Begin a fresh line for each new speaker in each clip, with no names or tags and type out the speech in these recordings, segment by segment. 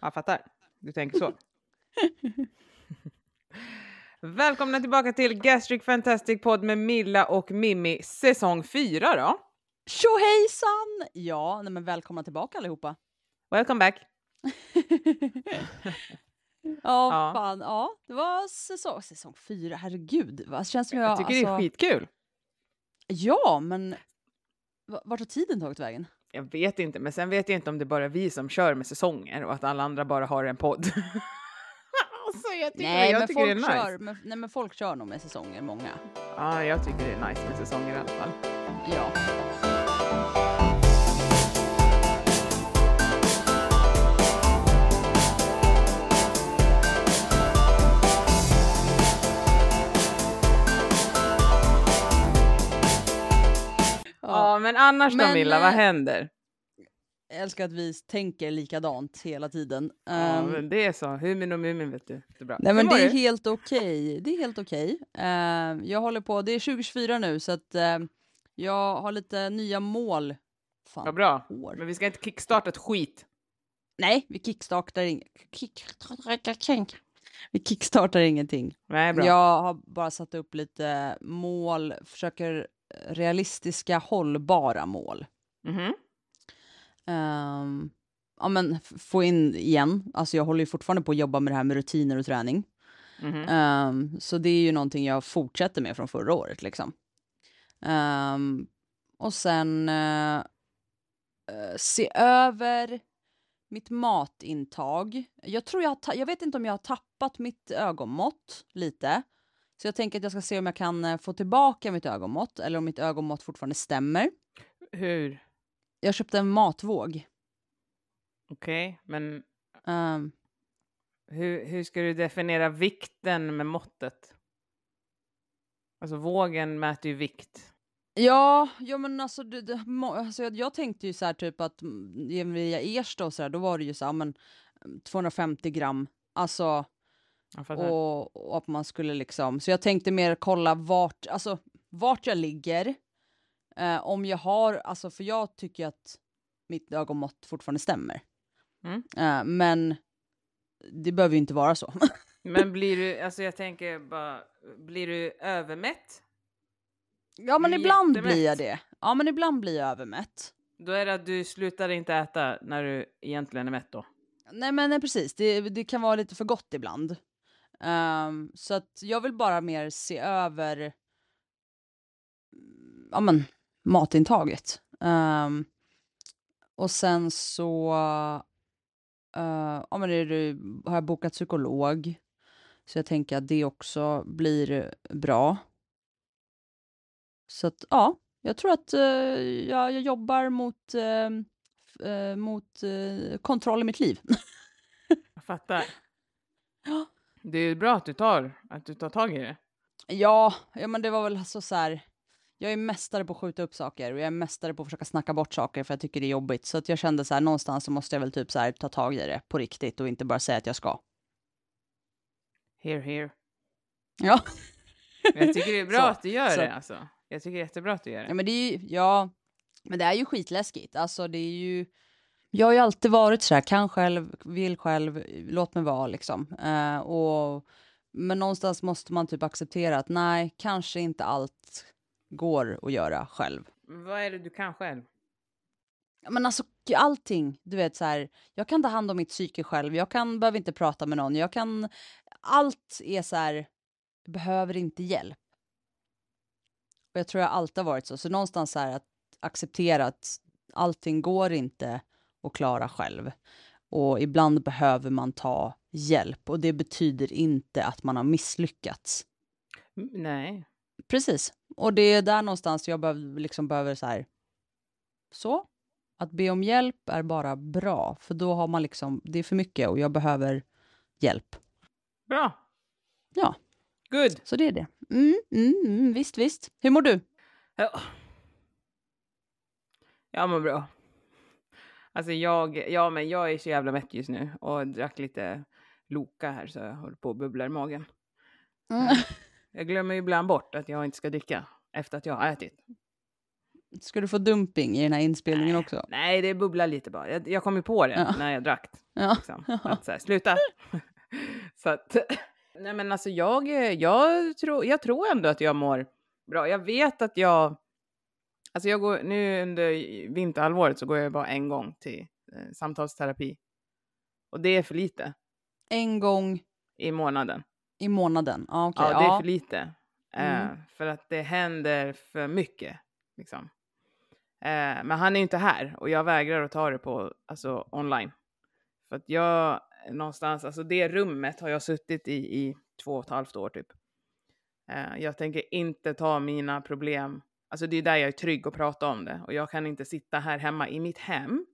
Jag fattar. Du tänker så. Välkomna tillbaka till Gastric Fantastic Podd med Milla och Mimmi säsong 4 då.
Tjohejsan! Ja, nej men välkomna tillbaka allihopa.
Welcome back.
ja,
Ja.
fan, ja, det var säsong, säsong fyra, herregud. Vad känns som jag,
Jag tycker det är
alltså-
skitkul.
Ja, men va- vart har tiden tagit vägen?
Jag vet inte, men sen vet jag inte om det är bara vi som kör med säsonger och att alla andra bara har en podd. alltså, jag tycker,
nej,
jag
men
tycker
folk
det är nice.
kör, men, nej, men folk kör nog med säsonger, många.
Ja, jag tycker det är nice med säsonger i alla fall.
Ja.
Ja, men annars då
Men,
Milla, vad
eh,
händer?
Jag älskar att vi tänker likadant hela tiden.
Ja,
Ehm,
men det är så. Humin och Mumin vet du. Det är bra.
Nej men det är helt okej. Det är helt okej. Eh, jag håller på, det är 2024 nu så att eh, jag har lite nya mål. Fan,
Vad bra.
år.
Men vi ska inte kickstarta ett skit.
Nej, vi kickstartar inget. Vi kickstartar ingenting.
Nej, bra.
Jag har bara satt upp lite mål, försöker realistiska hållbara mål.
Mhm.
Ehm, ja men få in igen, alltså jag håller ju fortfarande på att jobba med det här med rutiner och träning.
Mhm.
Ehm, så det är ju någonting jag fortsätter med från förra året liksom. Ehm, och sen eh, se över mitt matintag. Jag tror jag jag vet inte om jag har tappat mitt ögonmått lite. Så jag tänker att jag ska se om jag kan eh, få tillbaka mitt ögonmått eller om mitt ögonmått fortfarande stämmer.
Hur?
Jag köpte en matvåg.
Okej, men
Ehm,
hur, hur ska du definiera vikten med måttet? Alltså vågen mäter ju vikt.
Ja, ja men alltså, det, det, alltså jag, jag tänkte ju så här typ att mm, via Ersta och så där, då var det ju så här, men mm, 250 gram, alltså. Och, och att man skulle liksom, så jag tänkte mer kolla vart, alltså vart jag ligger, eh, om jag har, alltså för jag tycker att mitt ögonmått fortfarande stämmer.
Mm.
Eh, men det behöver ju inte vara så.
Men blir du, alltså jag tänker bara, blir du övermätt?
ja men ibland blir jag
jättemätt.
det. Ja men ibland blir jag övermätt.
Då är det att du slutar inte äta när du egentligen är mätt då.
Nej men nej, precis, det, det kan vara lite för gott ibland. Ehm, så att jag vill bara mer se över ja, men, matintaget. Ehm, och sen så eh, ja, men är det, har jag bokat psykolog. Så jag tänker att det också blir bra. Så att ja, jag tror att eh, jag, jag jobbar mot, eh, mot kontroll i mitt liv.
Jag fattar.
Ja.
Det är bra att du tar, att du tar tag i det.
Ja, ja men det var väl så, så här. Jag är mästare på att skjuta upp saker och jag är mästare på att försöka snacka bort saker för jag tycker det är jobbigt. Så att jag kände så här någonstans så måste jag väl typ så här ta tag i det på riktigt och inte bara säga att jag ska.
Here, here.
Ja.
Jag tycker det är bra
Så,
att du gör
så.
det alltså. Jag tycker det är jättebra att du gör
Ja
det.
men det är ju, ja, men det är ju skitläskigt. Alltså det är ju, jag har ju alltid varit så här, kan själv, vill själv, låt mig vara liksom. Eh, och, men någonstans måste man typ acceptera att nej, kanske inte allt går att göra själv.
Vad är det du kan själv?
Men alltså allting, du vet så här, jag kan ta hand om mitt psyke själv, jag kan, behöver inte prata med någon, jag kan, allt är så här, behöver inte hjälp. Och jag tror jag alltid har varit så, så någonstans så här att acceptera att allting går inte att klara själv. Och ibland behöver man ta hjälp och det betyder inte att man har misslyckats.
Nej.
Precis. Och det är där någonstans jag behöver, liksom behöver så här. Så. Att be om hjälp är bara bra, för då har man liksom, det är för mycket och jag behöver hjälp.
Bra.
Ja.
Good.
Så det är det. Mm, mm, mm, visst, visst. Hur mår du?
Ja. Jag mår bra. Alltså jag, ja men jag är så jävla mätt just nu och drack lite Loka här så jag håller på att bubbla i magen.
Mm.
Jag glömmer ju ibland bort att jag inte ska dricka efter att jag har ätit.
Ska du få dumping i den här inspelningen också?
Nej, det bubblar lite bara. Jag, jag kom ju på det
Ja.
när jag drack.
Ja.
Liksom. Att så här, sluta. så att, nej men alltså jag, jag, tror, jag tror ändå att jag mår bra. Jag vet att jag, alltså jag går, nu under vinterhalvåret så går jag bara en gång till eh, samtalsterapi. Och det är för lite
En gång
i månaden.
i månaden? Ja, okej.
Ja, det är för lite. Eh,
Mm.
för att det händer för mycket. Liksom. Eh, men han är ju inte här och jag vägrar att ta det på alltså, online. För att jag någonstans, alltså det rummet har jag suttit i i två och ett halvt år typ. Eh, jag tänker inte ta mina problem, alltså det är där jag är trygg att prata om det. Och jag kan inte sitta här hemma i mitt hem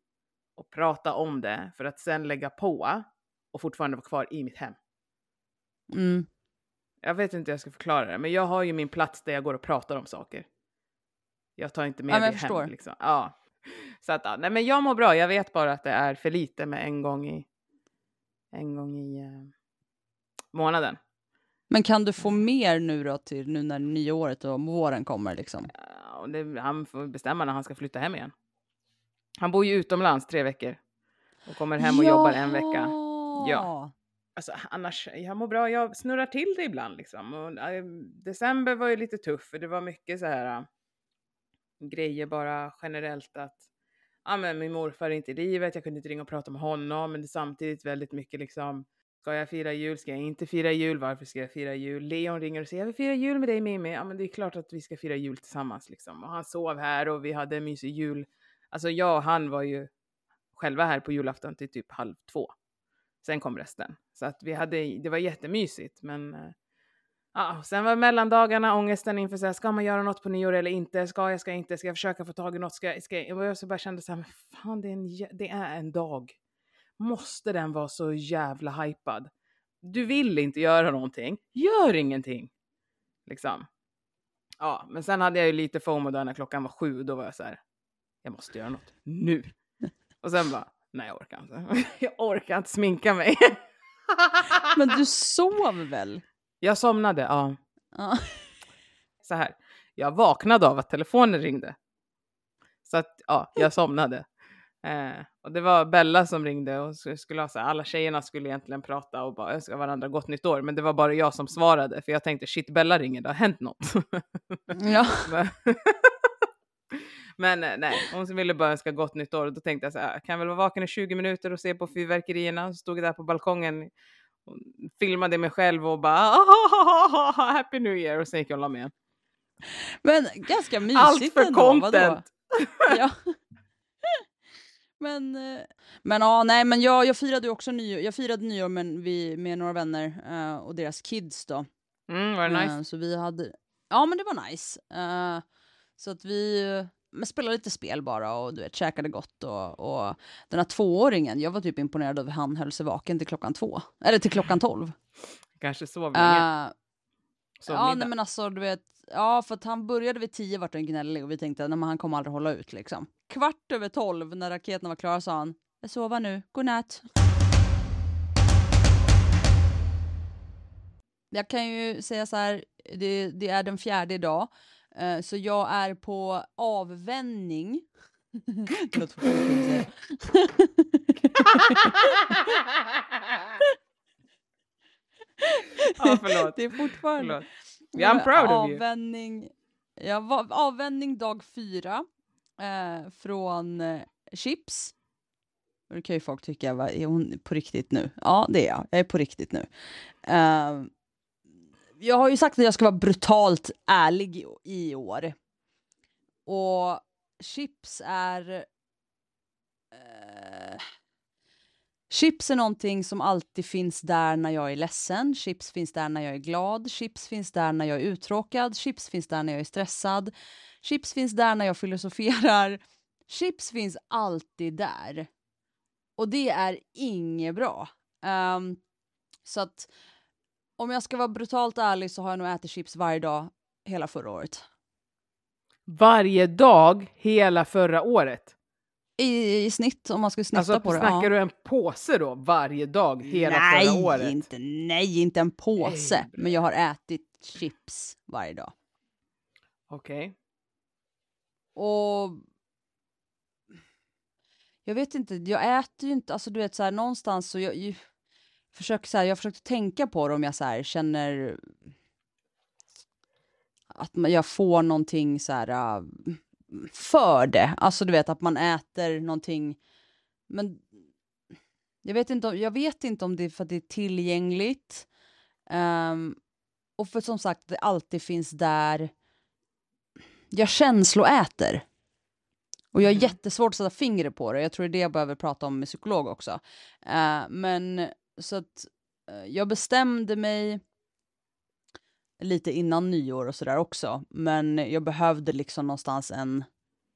och prata om det för att sen lägga på och fortfarande vara kvar i mitt hem.
Mm.
Jag vet inte hur jag ska förklara det, men jag har ju min plats där jag går och pratar om saker. Jag tar inte med
Ja,
det
jag förstår.
hem. Liksom. Ja. Så att, ja, nej, men jag mår bra. Jag vet bara att det är för lite med en gång i, en gång i eh, månaden.
Men kan du få mer nu då till nu när nyåret och våren kommer liksom?
Ja, det, han får bestämma när han ska flytta hem igen. Han bor ju utomlands tre veckor och kommer hem och jobbar en vecka. Ja. Alltså, annars, jag mår bra. Jag snurrar till det ibland liksom. Och, eh, december var ju lite tuff för det var mycket så här eh, grejer bara generellt att ja, men min morfar är inte i livet, jag kunde inte ringa och prata med honom, men det är samtidigt väldigt mycket liksom Ska jag fira jul? Ska jag inte fira jul? Varför ska jag fira jul? Leon ringer och säger jag vill fira jul med dig Mimmi. Ja men det är klart att vi ska fira jul tillsammans liksom. Och han sov här och vi hade en mysig jul. Alltså jag och han var ju själva här på julafton till typ halv två. Sen kom resten. Så att vi hade, det var jättemysigt men eh, Ja, sen var mellandagarna ångesten inför så här, ska man göra något på nyår eller inte? Ska jag, ska jag inte? Ska jag försöka få tag i något? Ska jag, ska jag? Och jag så bara kände så här, men fan det är, en, det är en dag. Måste den vara så jävla hypad? Du vill inte göra någonting, gör ingenting. Liksom. Ja, men sen hade jag ju lite FOMO då när klockan var sju, då var jag så här, jag måste göra något nu. Och sen bara, nej jag orkar inte. Jag orkar inte sminka mig.
Men du sov väl?
Jag somnade, ja.
Ja.
så här. Jag vaknade av att telefonen ringde. Så att ja, jag somnade. Eh, och det var Bella som ringde och sk- skulle ha så här, alla tjejerna skulle egentligen prata och bara önska varandra gott nytt år. Men det var bara jag som svarade för jag tänkte shit Bella ringer, det har hänt något.
ja.
Men- eh, nej, hon ville bara önska gott nytt år och då tänkte jag så här, jag kan väl vara vaken i 20 minuter och se på fyrverkerierna. Så stod jag där på balkongen och filmade mig själv och bara happy new year och sen gick jag och la mig igen.
Men ganska mysigt
Allt för
ändå, vadå?
content!
Ja. Men, eh, men ja, nej, men jag, jag firade också nyår, jag firade nyår med, vi, med några vänner eh, och deras kids då.
Mm, var det nice?
Eh, så vi hade, ja men det var nice. Eh, så att vi eh, men spelade lite spel bara och du vet, käkade gott och, och den här tvååringen, jag var typ imponerad över han höll sig vaken till klockan två, eller till klockan tolv.
Kanske sov länge.
Eh,
Sov
ja, nej, men alltså du vet, ja för att han började vid tio vart den gnällig och vi tänkte att han kommer aldrig hålla ut liksom. Kvart över tolv när raketen var klar sa han, jag sover nu, godnatt. Jag kan ju säga så här, det, det är den fjärde idag, eh, så jag är på avvänjning.
Ja, förlåt.
Det är fortfarande...
förlåt. Yeah, I'm proud of you.
avvänjning, Ja, avvänjning dag fyra eh, från eh, Chips. Det kan ju folk tycka, va, är hon på riktigt nu? Ja, det är jag. Jag är på riktigt nu. Eh, jag har ju sagt att jag ska vara brutalt ärlig i, i år. Och Chips är... Eh, Chips är någonting som alltid finns där när jag är ledsen. Chips finns där när jag är glad. Chips finns där när jag är uttråkad. Chips finns där när jag är stressad. Chips finns där när jag filosoferar. Chips finns alltid där. Och det är inget bra. Um, så att om jag ska vara brutalt ärlig så har jag nog ätit chips varje dag hela förra året.
Varje dag hela förra året.
I, i snitt om man skulle snitta
Alltså
på det.
snackar
ja.
du en påse då varje dag hela
nej,
förra året?
Inte, nej, inte en påse.
Nej,
men jag har ätit chips varje dag.
Okej.
och jag vet inte, jag äter ju inte, alltså du vet så här någonstans så jag, jag försöker så här, jag försökte tänka på det om jag så här känner att jag får någonting så här uh, för det. Alltså du vet att man äter någonting. Men jag vet inte om, jag vet inte om det är för att det är tillgängligt. Um, och för som sagt, det alltid finns där. Jag känsloäter. Och jag har mm. jättesvårt att sätta fingret på det. Jag tror det är det jag behöver prata om med psykolog också. Uh, men så att uh, jag bestämde mig lite innan nyår och sådär också. Men jag behövde liksom någonstans en,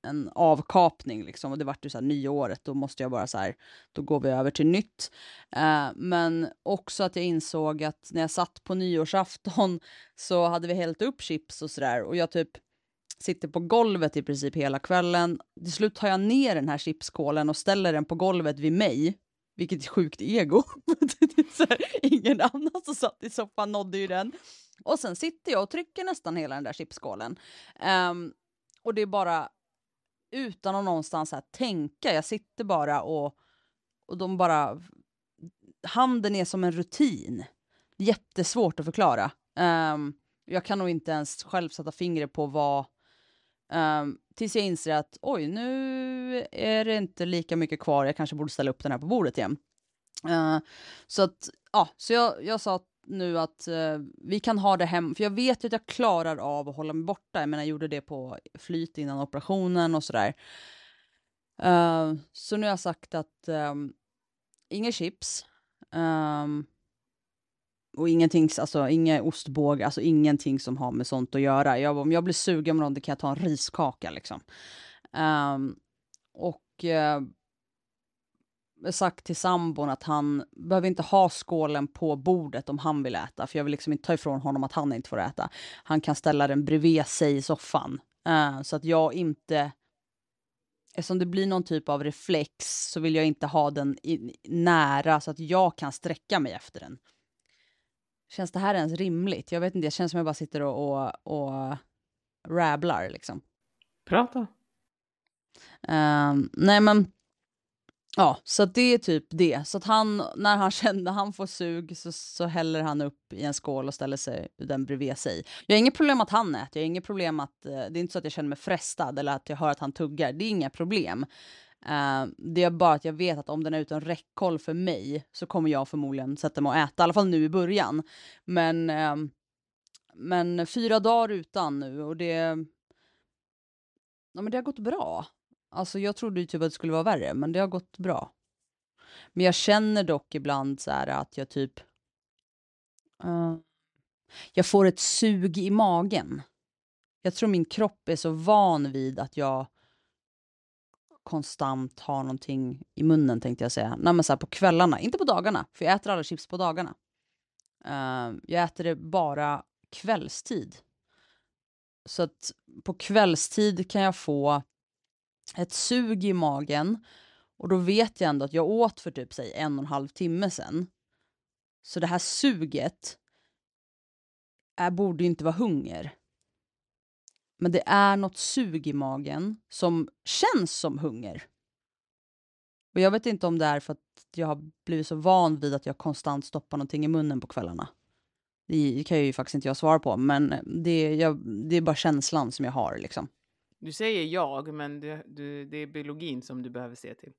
en avkapning liksom. Och det vart ju såhär nyåret, då måste jag bara så här, då går vi över till nytt. Eh, men också att jag insåg att när jag satt på nyårsafton så hade vi hällt upp chips och sådär och jag typ sitter på golvet i princip hela kvällen. Till slut tar jag ner den här chipskålen och ställer den på golvet vid mig vilket sjukt ego. ingen annan som satt i soffan nådde ju den. Och sen sitter jag och trycker nästan hela den där chipskålen. Um, och det är bara utan att någonstans här tänka. Jag sitter bara och, och de bara... Handen är som en rutin. Jättesvårt att förklara. Um, jag kan nog inte ens själv sätta fingret på vad... Um, tills jag inser att oj, nu är det inte lika mycket kvar. Jag kanske borde ställa upp den här på bordet igen. Uh, så att, ja, så jag, jag sa nu att uh, vi kan ha det hem, för jag vet ju att jag klarar av att hålla mig borta. Jag menar, jag gjorde det på flyt innan operationen och sådär. Uh, så nu har jag sagt att um, inga chips. Um, och ingenting, alltså inga ostbågar, alltså ingenting som har med sånt att göra. Jag, om jag blir sugen på någonting kan jag ta en riskaka liksom. Um, och uh, sagt till sambon att han behöver inte ha skålen på bordet om han vill äta, för jag vill liksom inte ta ifrån honom att han inte får äta. Han kan ställa den bredvid sig i soffan, uh, så att jag inte Eftersom det blir någon typ av reflex så vill jag inte ha den i, nära så att jag kan sträcka mig efter den. Känns det här ens rimligt? Jag vet inte, jag känner som jag bara sitter och, och, och rabblar liksom.
Prata.
Uh, nej men Ja, så det är typ det. Så att han, när han känner han får sug så, så häller han upp i en skål och ställer sig den bredvid sig. Jag har inget problem att han äter, jag har inget problem att, eh, det är inte så att jag känner mig frestad eller att jag hör att han tuggar, det är inga problem. Uh, det är bara att jag vet att om den är utan räckhåll för mig så kommer jag förmodligen sätta mig och äta, i alla fall nu i början. Men, uh, men fyra dagar utan nu och det, ja, men det har gått bra. Alltså jag trodde ju typ att det skulle vara värre, men det har gått bra. Men jag känner dock ibland så här att jag typ... Uh, jag får ett sug i magen. Jag tror min kropp är så van vid att jag konstant har någonting i munnen tänkte jag säga. Nej, men så här, på kvällarna, inte på dagarna, för jag äter alla chips på dagarna. Uh, jag äter det bara kvällstid. Så att på kvällstid kan jag få ett sug i magen och då vet jag ändå att jag åt för typ säg en och en halv timme sen. Så det här suget är, borde inte vara hunger. Men det är något sug i magen som känns som hunger. Och jag vet inte om det är för att jag har blivit så van vid att jag konstant stoppar någonting i munnen på kvällarna. Det kan jag ju faktiskt inte jag svara på, men det är, jag, det är bara känslan som jag har liksom.
Du säger jag, men det, du, det är biologin som du behöver se till.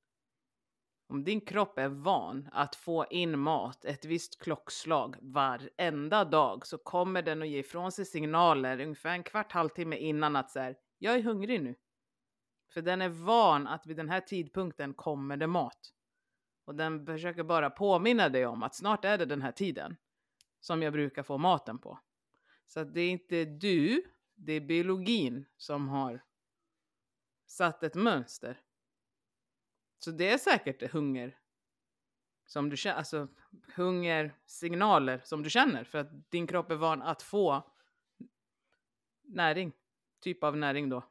Om din kropp är van att få in mat ett visst klockslag varenda dag så kommer den att ge ifrån sig signaler ungefär en kvart, halvtimme innan att så här, jag är hungrig nu. För den är van att vid den här tidpunkten kommer det mat. Och den försöker bara påminna dig om att snart är det den här tiden som jag brukar få maten på. Så det är inte du, det är biologin som har satt ett mönster. Så det är säkert hunger som du känner, alltså hungersignaler som du känner för att din kropp är van att få näring, typ av näring då.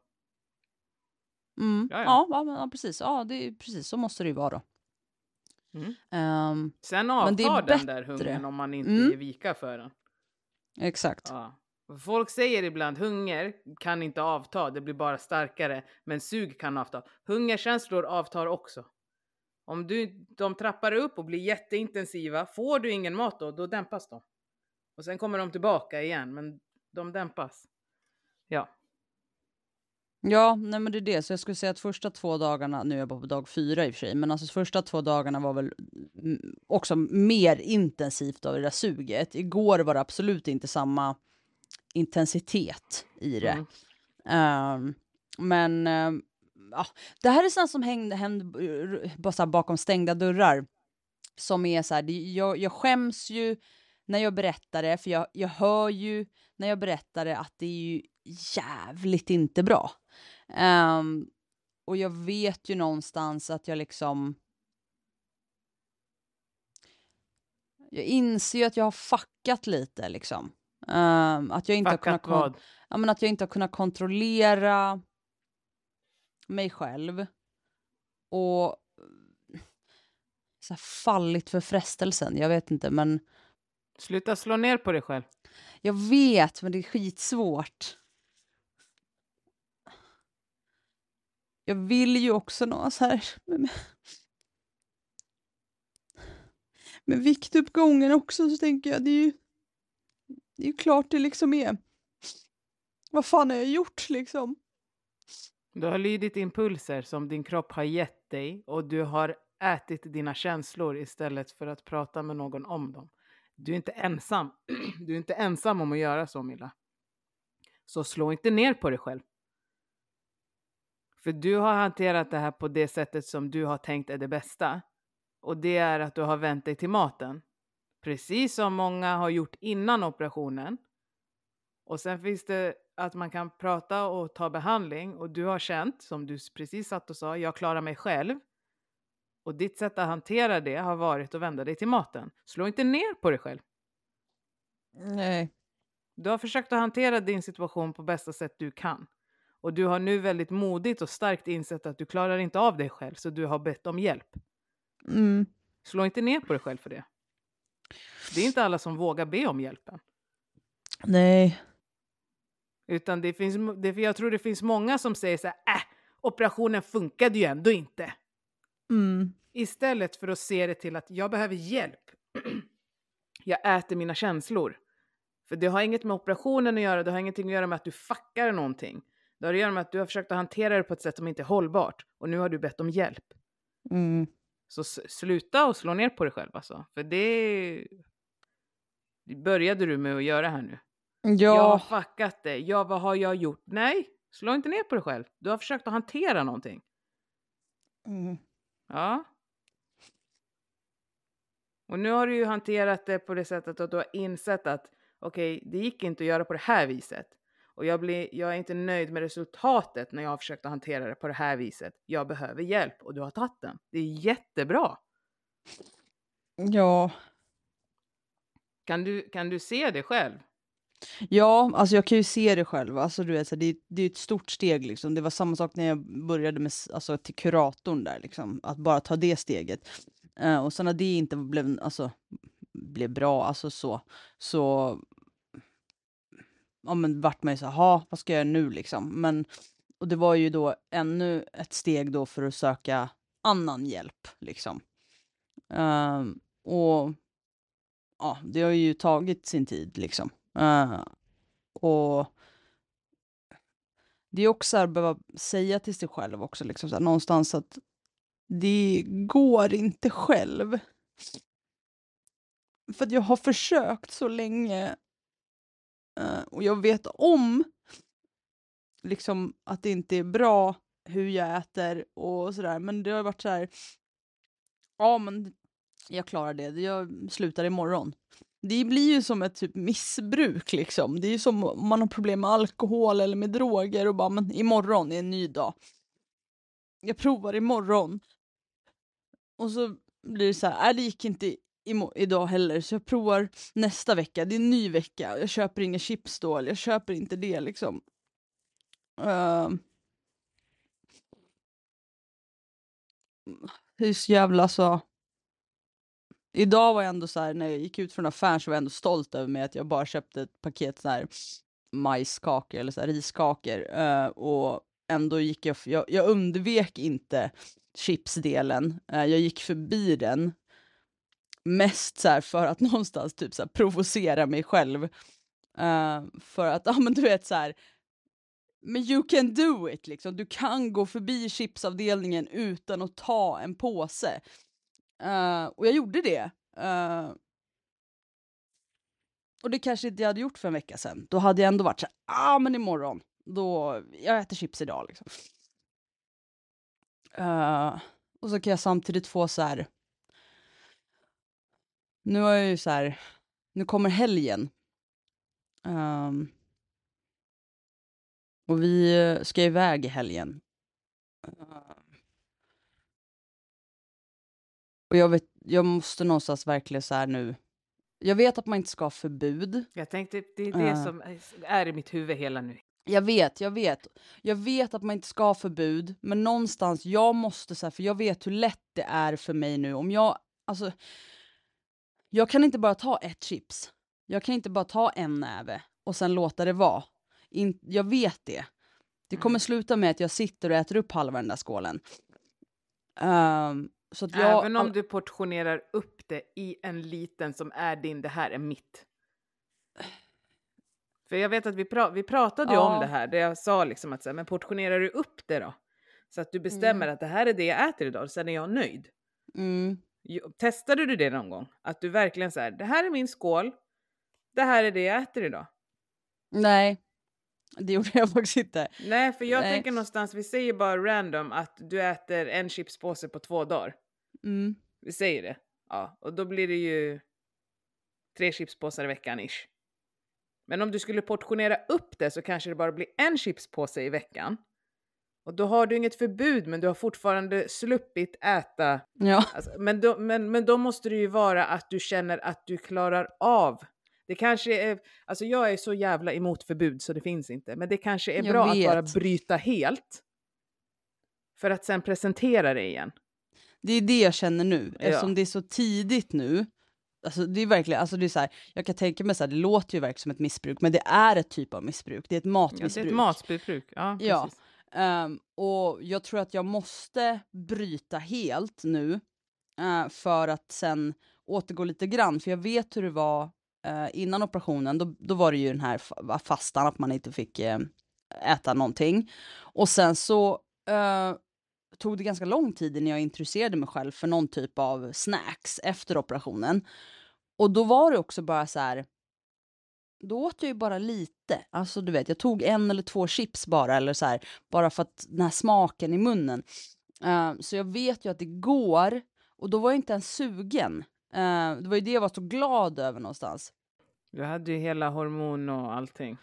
Mm. Ja, ja. ja, precis. Ja, det är, precis så måste det ju vara då.
Mm. Um, Sen avtar den
bättre.
där hungern om man inte mm. ger vika för den.
Exakt. Ja.
Folk säger ibland hunger kan inte avta, det blir bara starkare. Men sug kan avta. Hungerkänslor avtar också. Om du, de trappar upp och blir jätteintensiva, får du ingen mat då, då dämpas de. Och sen kommer de tillbaka igen, men de dämpas. Ja.
Ja, nej men det är det. Så jag skulle säga att första två dagarna, nu är jag bara på dag fyra i och för sig, men alltså första två dagarna var väl mm, också mer intensivt av det där suget. Igår var det absolut inte samma intensitet i det. Mm. Um, men um, ja, det här är sånt som hängde, hände bara bakom stängda dörrar. Som är så här, jag, jag skäms ju när jag berättar det, för jag, jag hör ju när jag berättar det att det är ju jävligt inte bra. Um, och jag vet ju någonstans att jag liksom... Jag inser ju att jag har fuckat lite liksom. Um, att jag inte
fuckat
har kunnat... Vad? Ja, men att jag inte har kunnat kontrollera mig själv. Och så fallit för frestelsen, jag vet inte men...
Sluta slå ner på dig själv.
Jag vet, men det är skitsvårt. Jag vill ju också nå så här med, med viktuppgången också så tänker jag det är ju det är ju klart det liksom är. Vad fan har jag gjort liksom?
Du har lydit impulser som din kropp har gett dig och du har ätit dina känslor istället för att prata med någon om dem. Du är inte ensam. Du är inte ensam om att göra så, Milla. Så slå inte ner på dig själv. För du har hanterat det här på det sättet som du har tänkt är det bästa. Och det är att du har vänt dig till maten. Precis som många har gjort innan operationen. Och sen finns det att man kan prata och ta behandling och du har känt, som du precis satt och sa, jag klarar mig själv. Och ditt sätt att hantera det har varit att vända dig till maten. Slå inte ner på dig själv.
Nej.
Du har försökt att hantera din situation på bästa sätt du kan. Och du har nu väldigt modigt och starkt insett att du klarar inte av dig själv, så du har bett om hjälp.
Mm.
Slå inte ner på dig själv för det. Det är inte alla som vågar be om hjälpen.
Nej.
Utan det finns, det, jag tror det finns många som säger så här, äh, operationen funkade ju ändå inte.
Mm.
Istället för att se det till att jag behöver hjälp. jag äter mina känslor. För det har inget med operationen att göra, det har ingenting att göra med att du fuckar någonting. Det har att göra med att du har försökt att hantera det på ett sätt som inte är hållbart. Och nu har du bett om hjälp.
Mm.
Så sluta och slå ner på dig själv alltså. För det, började du med att göra här nu.
Ja.
Jag har fuckat det. Ja, vad har jag gjort? Nej, slå inte ner på dig själv. Du har försökt att hantera någonting.
Mm.
Ja. Och nu har du ju hanterat det på det sättet att du har insett att okej, okay, det gick inte att göra på det här viset. Och jag, blir, jag är inte nöjd med resultatet när jag har försökt att hantera det på det här viset. Jag behöver hjälp och du har tagit den. Det är jättebra.
Ja.
Kan du, kan du se det själv?
Ja, alltså jag kan ju se det själv. Alltså, du vet, så det, det är ett stort steg. Liksom. Det var samma sak när jag började med, alltså, till kuratorn där, liksom. att bara ta det steget. Uh, och sen när det inte blev, alltså, blev bra, alltså så, så ja, men vart man ju så här, vad ska jag göra nu liksom? Men, och det var ju då ännu ett steg då för att söka annan hjälp liksom. Uh, och ja, det har ju tagit sin tid liksom. Uh, och det är också att behöva säga till sig själv också, liksom, så här, någonstans att det går inte själv. För att jag har försökt så länge uh, och jag vet om liksom att det inte är bra hur jag äter och sådär. Men det har varit så här. Ja, men jag klarar det. Jag slutar imorgon. Det blir ju som ett typ missbruk liksom. Det är ju som om man har problem med alkohol eller med droger och bara men imorgon är en ny dag. Jag provar imorgon. Och så blir det så här, nej det gick inte idag heller så jag provar nästa vecka. Det är en ny vecka. Jag köper inga chips då, eller jag köper inte det liksom. Uh, det är så jävla så idag var jag ändå så här, när jag gick ut från affären så var jag ändå stolt över mig att jag bara köpte ett paket så här majskakor eller så här, riskakor. Uh, och ändå gick jag, jag, jag undvek inte chipsdelen. Uh, jag gick förbi den. Mest så för att någonstans typ så provocera mig själv. Uh, för att, ja men du vet så här, men you can do it liksom. Du kan gå förbi chipsavdelningen utan att ta en påse. Uh, och jag gjorde det. Uh, och det kanske inte jag hade gjort för en vecka sedan. Då hade jag ändå varit så här, ah men imorgon, då, jag äter chips idag liksom. Uh, och så kan jag samtidigt få så här, nu har jag ju så här, nu kommer helgen. Um, och vi ska iväg i helgen. Uh, och jag vet, jag måste någonstans verkligen så här nu jag vet att man inte ska ha förbud.
Jag tänkte, det är det uh. som är i mitt huvud hela nu.
Jag vet, jag vet. Jag vet att man inte ska ha förbud, men någonstans, jag måste så här, för jag vet hur lätt det är för mig nu. Om jag, alltså, jag kan inte bara ta ett chips. Jag kan inte bara ta en näve och sen låta det vara. In, jag vet det. Det kommer mm. sluta med att jag sitter och äter upp halva den där skålen. Um,
så jag, Även om du portionerar upp det i en liten som är din, det här är mitt. För jag vet att vi, pra vi pratade ja. om det här, där jag sa liksom att så här, men portionerar du upp det då? Så att du bestämmer mm. att det här är det jag äter idag, sen är jag nöjd. Mm. Testade du det någon gång? Att du verkligen så det här är min skål, det här är det jag äter idag.
Nej, det gjorde jag faktiskt inte.
Nej, för jag Nej. tänker någonstans, vi säger bara random att du äter en chipspåse på två dagar. Mm. Vi säger det. Ja, och då blir det ju tre chipspåsar i veckan ish. Men om du skulle portionera upp det så kanske det bara blir en chipspåse i veckan. Och då har du inget förbud men du har fortfarande sluppit äta. Ja. Alltså, men, då, men, men då måste det ju vara att du känner att du klarar av det kanske är, alltså jag är så jävla emot förbud så det finns inte, men det kanske är jag bra vet. att bara bryta helt. För att sen presentera det igen.
Det är det jag känner nu, ja. eftersom det är så tidigt nu. Alltså det är verkligen, alltså det är så här, jag kan tänka mig så här, det låter ju verkligen som ett missbruk, men det är ett typ av missbruk. Det är ett matmissbruk. Ja, det är
ett matmissbruk. Ja,
ja. Um, och jag tror att jag måste bryta helt nu uh, för att sen återgå lite grann, för jag vet hur det var Eh, innan operationen, då, då var det ju den här fastan, att man inte fick eh, äta någonting. Och sen så eh, tog det ganska lång tid innan jag intresserade mig själv för någon typ av snacks efter operationen. Och då var det också bara så här, då åt jag ju bara lite. Alltså du vet, jag tog en eller två chips bara, eller så här, bara för att den här smaken i munnen. Uh, så jag vet ju att det går, och då var jag inte ens sugen. Uh, det var ju det jag var så glad över någonstans.
Du hade ju hela hormon och allting.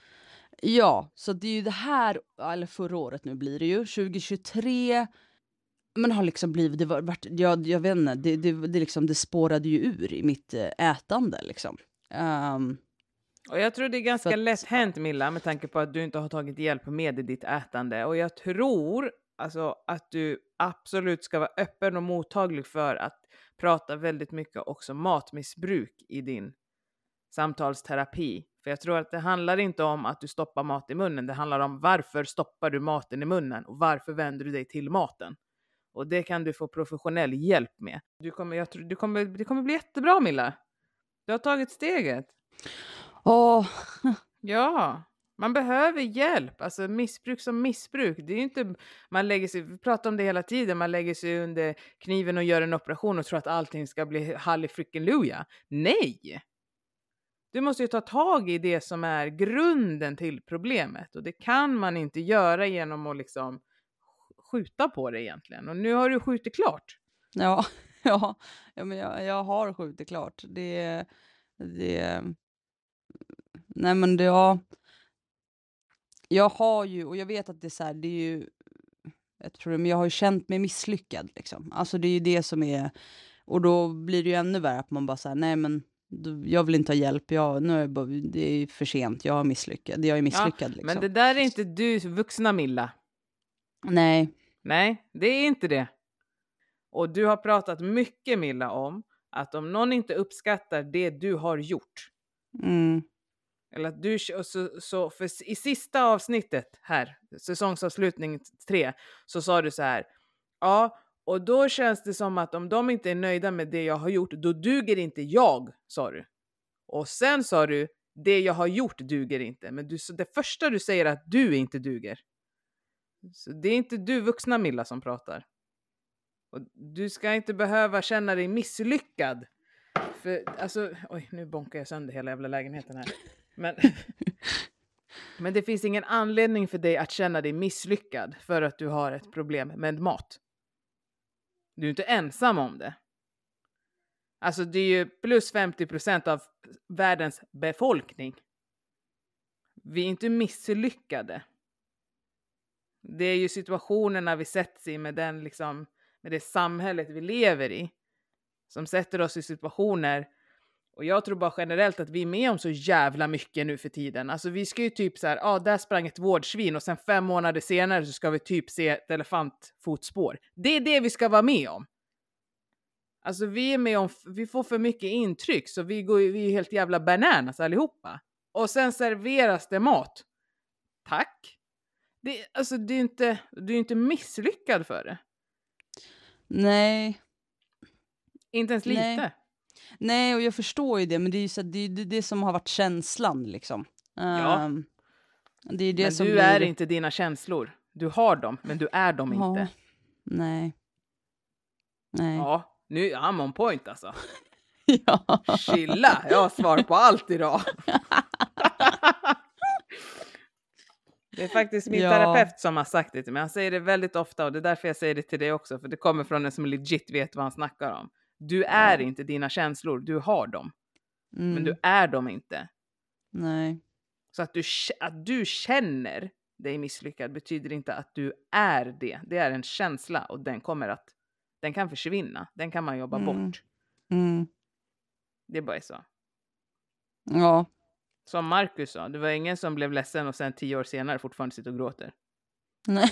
Ja, så det är ju det här, eller förra året nu blir det ju, 2023, men har liksom blivit, det var, vart, jag, jag vet inte, det, det, det, liksom, det spårade ju ur i mitt eh, ätande liksom. Um,
och jag tror det är ganska att, lätt hänt Milla, med tanke på att du inte har tagit hjälp med ditt ätande. Och jag tror alltså, att du absolut ska vara öppen och mottaglig för att prata väldigt mycket också matmissbruk i din samtalsterapi. För jag tror att det handlar inte om att du stoppar mat i munnen, det handlar om varför stoppar du maten i munnen och varför vänder du dig till maten? Och det kan du få professionell hjälp med. Du kommer, jag tror, du kommer, det kommer bli jättebra Milla. Du har tagit steget.
Åh. Oh.
Ja, man behöver hjälp. Alltså missbruk som missbruk. Det är inte, man lägger sig, vi pratar om det hela tiden, man lägger sig under kniven och gör en operation och tror att allting ska bli halleluja. Nej! Du måste ju ta tag i det som är grunden till problemet och det kan man inte göra genom att liksom skjuta på det egentligen. Och nu har du skjutit klart.
Ja, ja, ja men jag, jag har skjutit klart. Det, det, nej men det ja. jag har ju, och jag vet att det är så här, det är ju ett problem, men jag har ju känt mig misslyckad liksom. Alltså det är ju det som är, och då blir det ju ännu värre att man bara säger nej men jag vill inte ha hjälp, jag, nu är bara, det är för sent, jag har misslyckats, jag är misslyckad. Ja, liksom.
Men det där är inte du, vuxna Milla.
Nej.
Nej, det är inte det. Och du har pratat mycket Milla om att om någon inte uppskattar det du har gjort, mm. Eller att du, så, så för i sista avsnittet här, säsongsavslutning tre, så sa du så här. Ja, och då känns det som att om de inte är nöjda med det jag har gjort, då duger inte jag, sa du. Och sen sa du, det jag har gjort duger inte. Men du, det första du säger är att du inte duger. Så det är inte du vuxna Milla som pratar. Och du ska inte behöva känna dig misslyckad. För alltså, oj nu bonkar jag sönder hela jävla lägenheten här. Men, men det finns ingen anledning för dig att känna dig misslyckad för att du har ett problem med mat. Du är inte ensam om det. Alltså det är ju plus 50 procent av världens befolkning. Vi är inte misslyckade. Det är ju situationerna vi sätts i med, den, liksom, med det samhället vi lever i som sätter oss i situationer och jag tror bara generellt att vi är med om så jävla mycket nu för tiden. Alltså vi ska ju typ så här, ja ah, där sprang ett vårdsvin och sen fem månader senare så ska vi typ se ett elefantfotspår. Det är det vi ska vara med om. Alltså vi är med om, vi får för mycket intryck så vi, går, vi är helt jävla bananas allihopa. Och sen serveras det mat. Tack. Det, alltså du är inte, du är inte misslyckad för det.
Nej.
Inte ens lite.
Nej. Nej, och jag förstår ju det, men det är ju så, det, är det, det som har varit känslan liksom.
Ja. Um, det är det men som du blir... är inte dina känslor. Du har dem, men du är dem ja. inte.
Nej. Nej.
Ja, nu är I'm on point alltså.
ja.
Chilla, jag har svar på allt idag. det är faktiskt min ja. terapeut som har sagt det till mig. Han säger det väldigt ofta och det är därför jag säger det till dig också. För det kommer från en som legit vet vad han snackar om. Du är inte dina känslor, du har dem. Mm. Men du mm. är dem inte.
Nej.
Så att du, att du känner dig misslyckad betyder inte att du är det. Det är en känsla och den kommer att, den kan försvinna. Den kan man jobba mm. bort.
Mm.
Det bara är så.
Ja.
Som Marcus sa, det var ingen som blev ledsen och sen tio år senare fortfarande sitter och gråter.
Nej,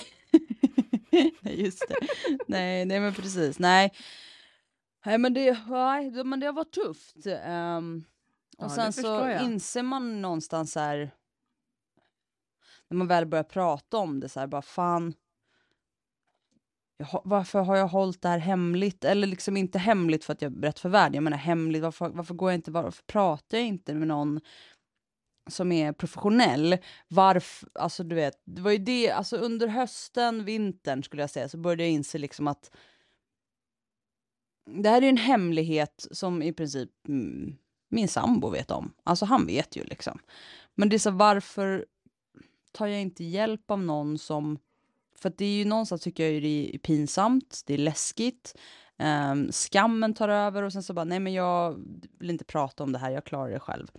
just det. nej, nej men precis. Nej, Nej men det, nej, men det har varit tufft. Um, och ja, sen så inser man någonstans här när man väl börjar prata om det så här bara fan. Jag, varför har jag hållit det här hemligt? Eller liksom inte hemligt för att jag berättar för världen. Jag menar hemligt, varför, varför går jag inte, varför pratar jag inte med någon som är professionell. Varför, alltså du vet, det var ju det, alltså under hösten, vintern skulle jag säga, så började jag inse liksom att det här är en hemlighet som i princip mm, min sambo vet om. Alltså han vet ju liksom. Men det är så varför tar jag inte hjälp av någon som... För det är ju någonstans tycker jag det är pinsamt, det är läskigt. Um, skammen tar över och sen så bara, nej men jag vill inte prata om det här, jag klarar det själv.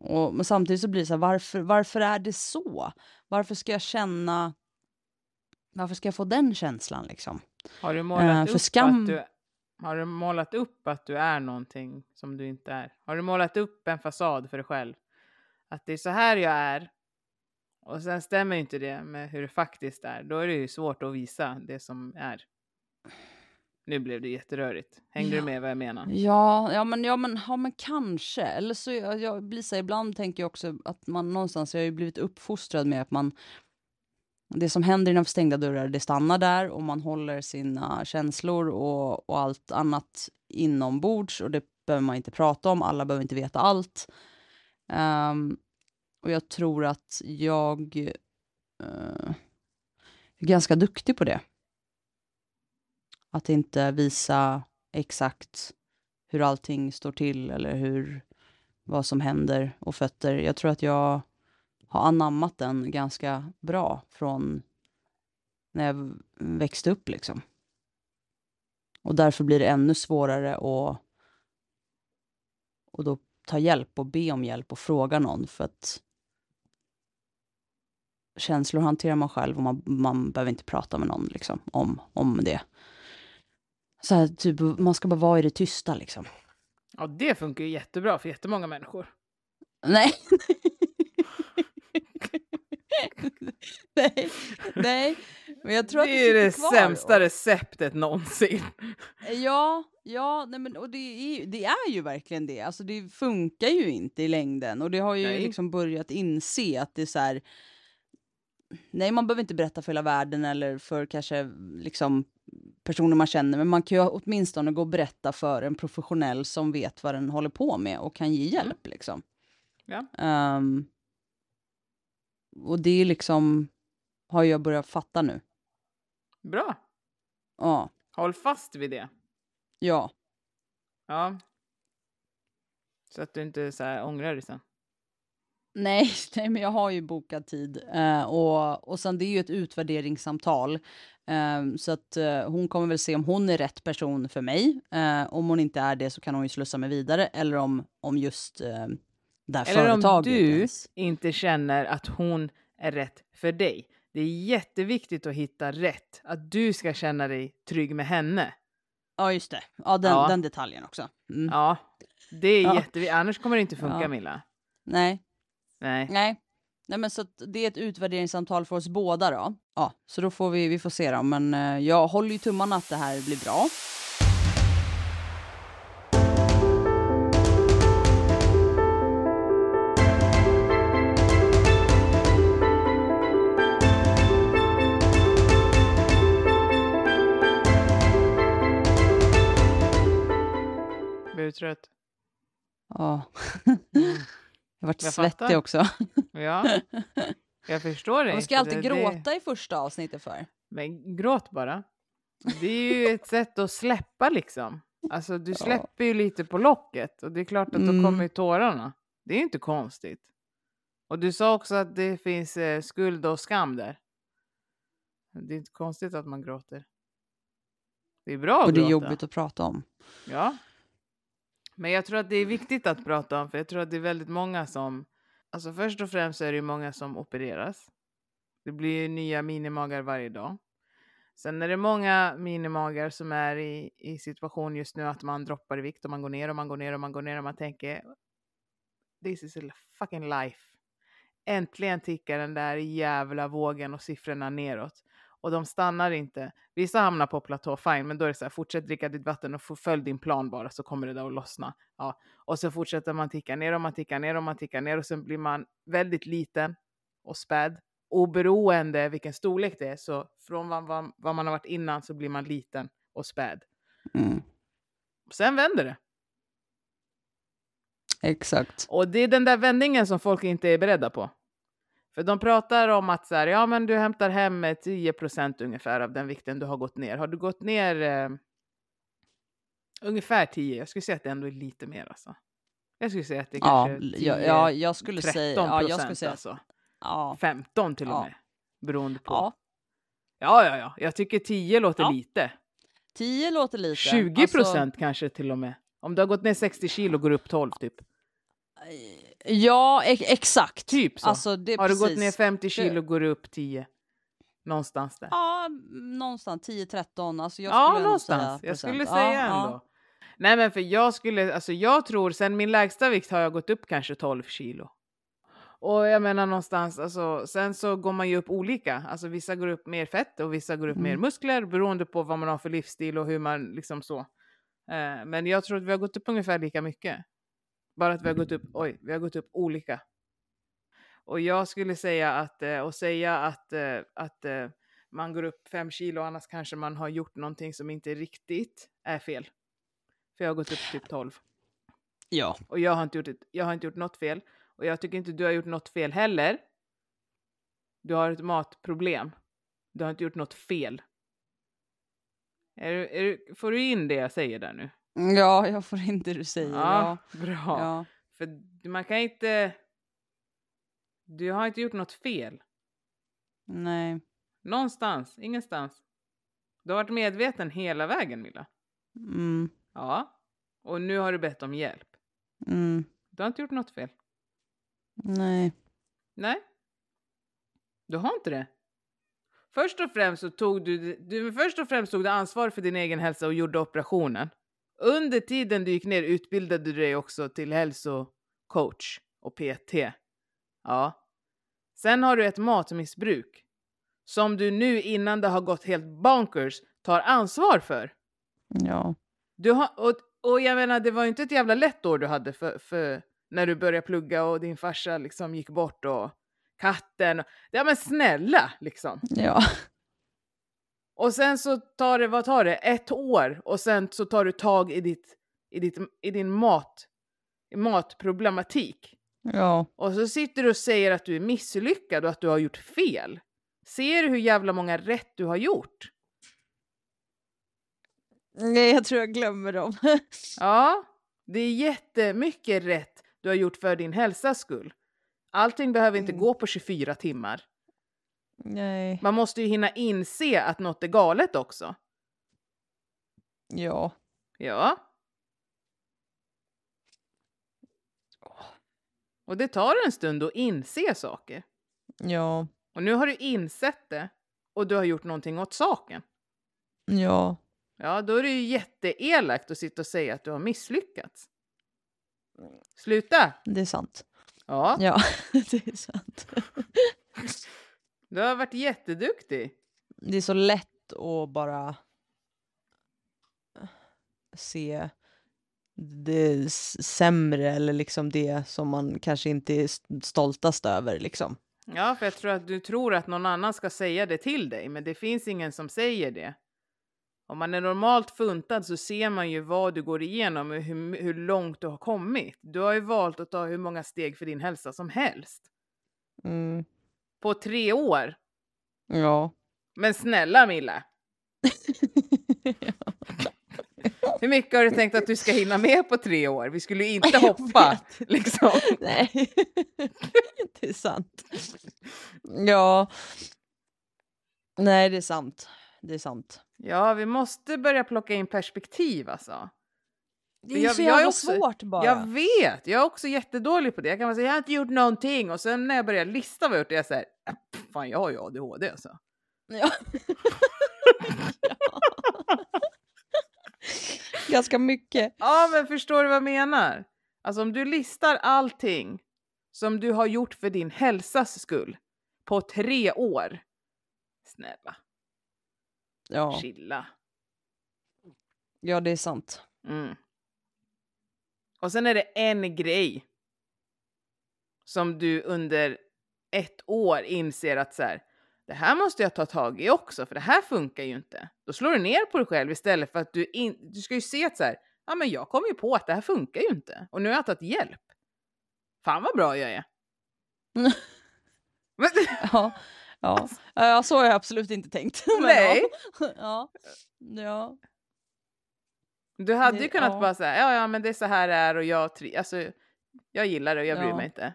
Och, men samtidigt så blir det så här, varför, varför är det så? Varför ska jag känna... Varför ska jag få den känslan liksom?
Har du målat uh, upp skam... att du har du målat upp att du är någonting som du inte är? Har du målat upp en fasad för dig själv? Att det är så här jag är. Och sen stämmer inte det med hur det faktiskt är. Då är det ju svårt att visa det som är. Nu blev det jätterörigt. Hängde ja. du med vad jag menar?
Ja, ja, men, ja, men, ja, men kanske. Eller så jag, jag blir så ibland tänker jag också att man någonstans, jag har ju blivit uppfostrad med att man det som händer innanför stängda dörrar, det stannar där och man håller sina känslor och, och allt annat inombords och det behöver man inte prata om, alla behöver inte veta allt. Um, och jag tror att jag uh, är ganska duktig på det. Att inte visa exakt hur allting står till eller hur, vad som händer och fötter. Jag tror att jag har anammat den ganska bra från när jag växte upp liksom. Och därför blir det ännu svårare att och då ta hjälp och be om hjälp och fråga någon för att känslor hanterar man själv och man, man behöver inte prata med någon liksom, om, om det. Så här, typ, man ska bara vara i det tysta liksom.
Ja, det funkar ju jättebra för jättemånga människor.
Nej. nej, nej. Men jag tror
det
att det
är det sämsta receptet någonsin.
Ja, Ja, nej men, och det är, det är ju verkligen det. Alltså det funkar ju inte i längden. Och det har ju
Nej.
liksom börjat inse att det är så här... Nej, man behöver inte berätta för hela världen eller för kanske liksom personer man känner, men man kan ju åtminstone gå och berätta för en professionell som vet vad den håller på med och kan ge hjälp liksom.
Ja.
Ehm, och det är liksom, har jag börjat fatta nu.
Bra.
Ja,
Håll fast vid det.
ja,
Ja. Så att du inte så här ångrar dig sen.
Nej, nej, men jag har ju bokat tid. Eh, och, och sen det är ju ett utvärderingssamtal. Eh, så att eh, hon kommer väl se om hon är rätt person för mig. Eh, om hon inte är det så kan hon ju slussa mig vidare. Eller om, om just här
Eller om du
ens.
inte känner att hon är rätt för dig. Det är jätteviktigt att hitta rätt. Att du ska känna dig trygg med henne.
Ja, just det. Ja, den,
Ja.
den detaljen också. Mm.
Ja, det är
Ja.
jätteviktigt. Annars kommer det inte funka,
Ja.
Milla.
Nej,
Nej.
nej. Nej, men så det är ett utvärderingssamtal för oss båda då. Ja, så då får vi, vi får se då. Men eh, jag håller ju tummarna att det här blir bra.
Trött?
Ja.
Mm.
Jag vart
Jag
svettig
fattar.
också.
Ja, jag förstår dig.
Man ska
för
alltid
det- det-
gråta i första avsnittet för.
Men gråt bara. Det är ju ett sätt att släppa liksom. Alltså du släpper ju lite på locket och det är klart att då
Mm.
kommer ju tårarna. Det är ju inte konstigt. Och du sa också att det finns eh, skuld och skam där. Det är inte konstigt att man gråter. Det är bra att
Och det är
gråta.
jobbigt att prata om.
Ja. Men jag tror att det är viktigt att prata om, för jag tror att det är väldigt många som... Alltså först och främst är det många som opereras. Det blir nya minimagar varje dag. Sen är det många minimagar som är i, i situation just nu att man droppar i vikt och man går ner och man går ner och man går ner och man tänker This is a fucking life. Äntligen tickar den där jävla vågen och siffrorna neråt. Och de stannar inte. Vissa hamnar på platå, fine, men då är det så här, fortsätt dricka ditt vatten och följ din plan bara så kommer det där att lossna. Ja. Och så fortsätter man ticka ner och man tickar ner och man tickar ner och sen blir man väldigt liten och späd. Oberoende vilken storlek det är, så från vad, vad, vad man har varit innan så blir man liten och späd.
Mm.
Sen vänder det.
Exakt.
Och det är den där vändningen som folk inte är beredda på. För de pratar om att så här, ja men du hämtar hem med 10% ungefär av den vikten du har gått ner. Har du gått ner eh, ungefär 10? Jag skulle säga att det ändå är lite mer alltså. Jag skulle säga att det är
Ja,
kanske 10,
ja, ja, jag skulle
13
säga... Ja, jag skulle
procent
säga...
alltså.
Ja.
15 till och med. Beroende på.
ja.
Ja, ja, ja. Jag tycker 10 låter lite.
10 låter lite.
20
Alltså,
procent kanske till och med. Om du har gått ner 60 kilo går upp 12 typ.
Ja, ex- exakt.
Typ så.
Alltså, det
Har du gått
precis.
ner 50 kilo går du upp 10. Någonstans där.
Ja, någonstans 10-13. Alltså jag
ja,
skulle
någonstans.
säga
jag skulle
Ja,
säga
ja.
ändå. Nej, men för jag skulle, alltså jag tror sen min lägsta vikt har jag gått upp kanske 12 kilo. Och jag menar någonstans, alltså, sen så går man ju upp olika. Alltså vissa går upp mer fett och vissa går upp mer
Mm.
muskler beroende på vad man har för livsstil och hur man liksom så. Eh, men jag tror att vi har gått upp ungefär lika mycket. Bara att vi har gått upp, oj, vi har gått upp olika. Och jag skulle säga att, eh, och säga att, eh, att eh, man går upp fem kilo annars kanske man har gjort någonting som inte riktigt är fel. För jag har gått upp typ 12.
Ja.
Och jag har inte gjort, ett, jag har inte gjort något fel. Och jag tycker inte du har gjort något fel heller. Du har ett matproblem. Du har inte gjort något fel. Är, är, får du in det jag säger där nu?
Ja, jag får in det du säger. Ja.
bra.
Ja.
För man kan inte... Du har inte gjort något fel.
Nej.
Någonstans, ingenstans. Du har varit medveten hela vägen, Milla.
Mm.
Ja. Och nu har du bett om hjälp.
Mm.
Du har inte gjort något fel.
Nej.
Nej. Du har inte det. Först och främst så tog du, du först och främst tog du ansvar för din egen hälsa och gjorde operationen. Under tiden du gick ner utbildade du dig också till hälsocoach och PT. Ja. Sen har du ett matmissbruk som du nu innan det har gått helt bonkers tar ansvar för.
Ja.
Du har, och, och jag menar, det var ju inte ett jävla lätt år du hade för, för när du började plugga och din farsa liksom gick bort och katten. Ja men snälla liksom.
Ja.
Och sen så tar det, vad tar det, ett år och sen så tar du tag i, ditt, i, ditt, i din mat, matproblematik.
Ja.
Och så sitter du och säger att du är misslyckad och att du har gjort fel. Ser du hur jävla många rätt du har gjort?
Nej, jag tror jag glömmer dem.
ja, det är jättemycket rätt du har gjort för din hälsas skull. Allting behöver inte mm. gå på 24 timmar.
Nej.
Man måste ju hinna inse att något är galet också.
Ja.
Ja. Och det tar en stund att inse saker.
Ja.
Och nu har du insett det och du har gjort någonting åt saken.
Ja.
Ja, då är det ju jätteelakt att sitta och säga att du har misslyckats. Sluta!
Det är sant.
Ja.
Ja, det är sant.
Du har varit jätteduktig.
Det är så lätt att bara se det sämre eller liksom det som man kanske inte är stoltast över liksom.
Ja, för jag tror att du tror att någon annan ska säga det till dig, men det finns ingen som säger det. Om man är normalt funtad så ser man ju vad du går igenom och hur, hur långt du har kommit. Du har ju valt att ta hur många steg för din hälsa som helst.
Mm.
På tre år.
Ja.
Men snälla Milla. Hur mycket har du tänkt att du ska hinna med på tre år? Vi skulle ju inte hoppa. Liksom.
Nej, det är sant. Ja. Nej, det är sant. Det är sant.
Ja, vi måste börja plocka in perspektiv alltså.
Det är jag, så jävla jag också, svårt bara.
Jag vet, jag är också jättedålig på det. Jag kan säga jag har inte gjort någonting och sen när jag börjar lista vad jag gjort är jag såhär, fan jag har ju ADHD alltså.
Ja. Ganska mycket.
Ja, men förstår du vad jag menar? Alltså om du listar allting som du har gjort för din hälsas skull på tre år. Snälla.
Ja.
Chilla.
Ja, det är sant.
Mm. Och sen är det en grej som du under ett år inser att så här, det här måste jag ta tag i också, för det här funkar ju inte. Då slår du ner på dig själv istället för att du, in, du ska ju se att så här, ja men jag kom ju på att det här funkar ju inte och nu har jag tagit hjälp. Fan vad bra jag är.
ja, ja. ja, så har jag absolut inte tänkt.
Nej.
ja. ja.
Du hade det, ju kunnat ja. bara säga, ja ja men det är så här det är och jag, alltså, jag gillar det och jag bryr ja. mig inte.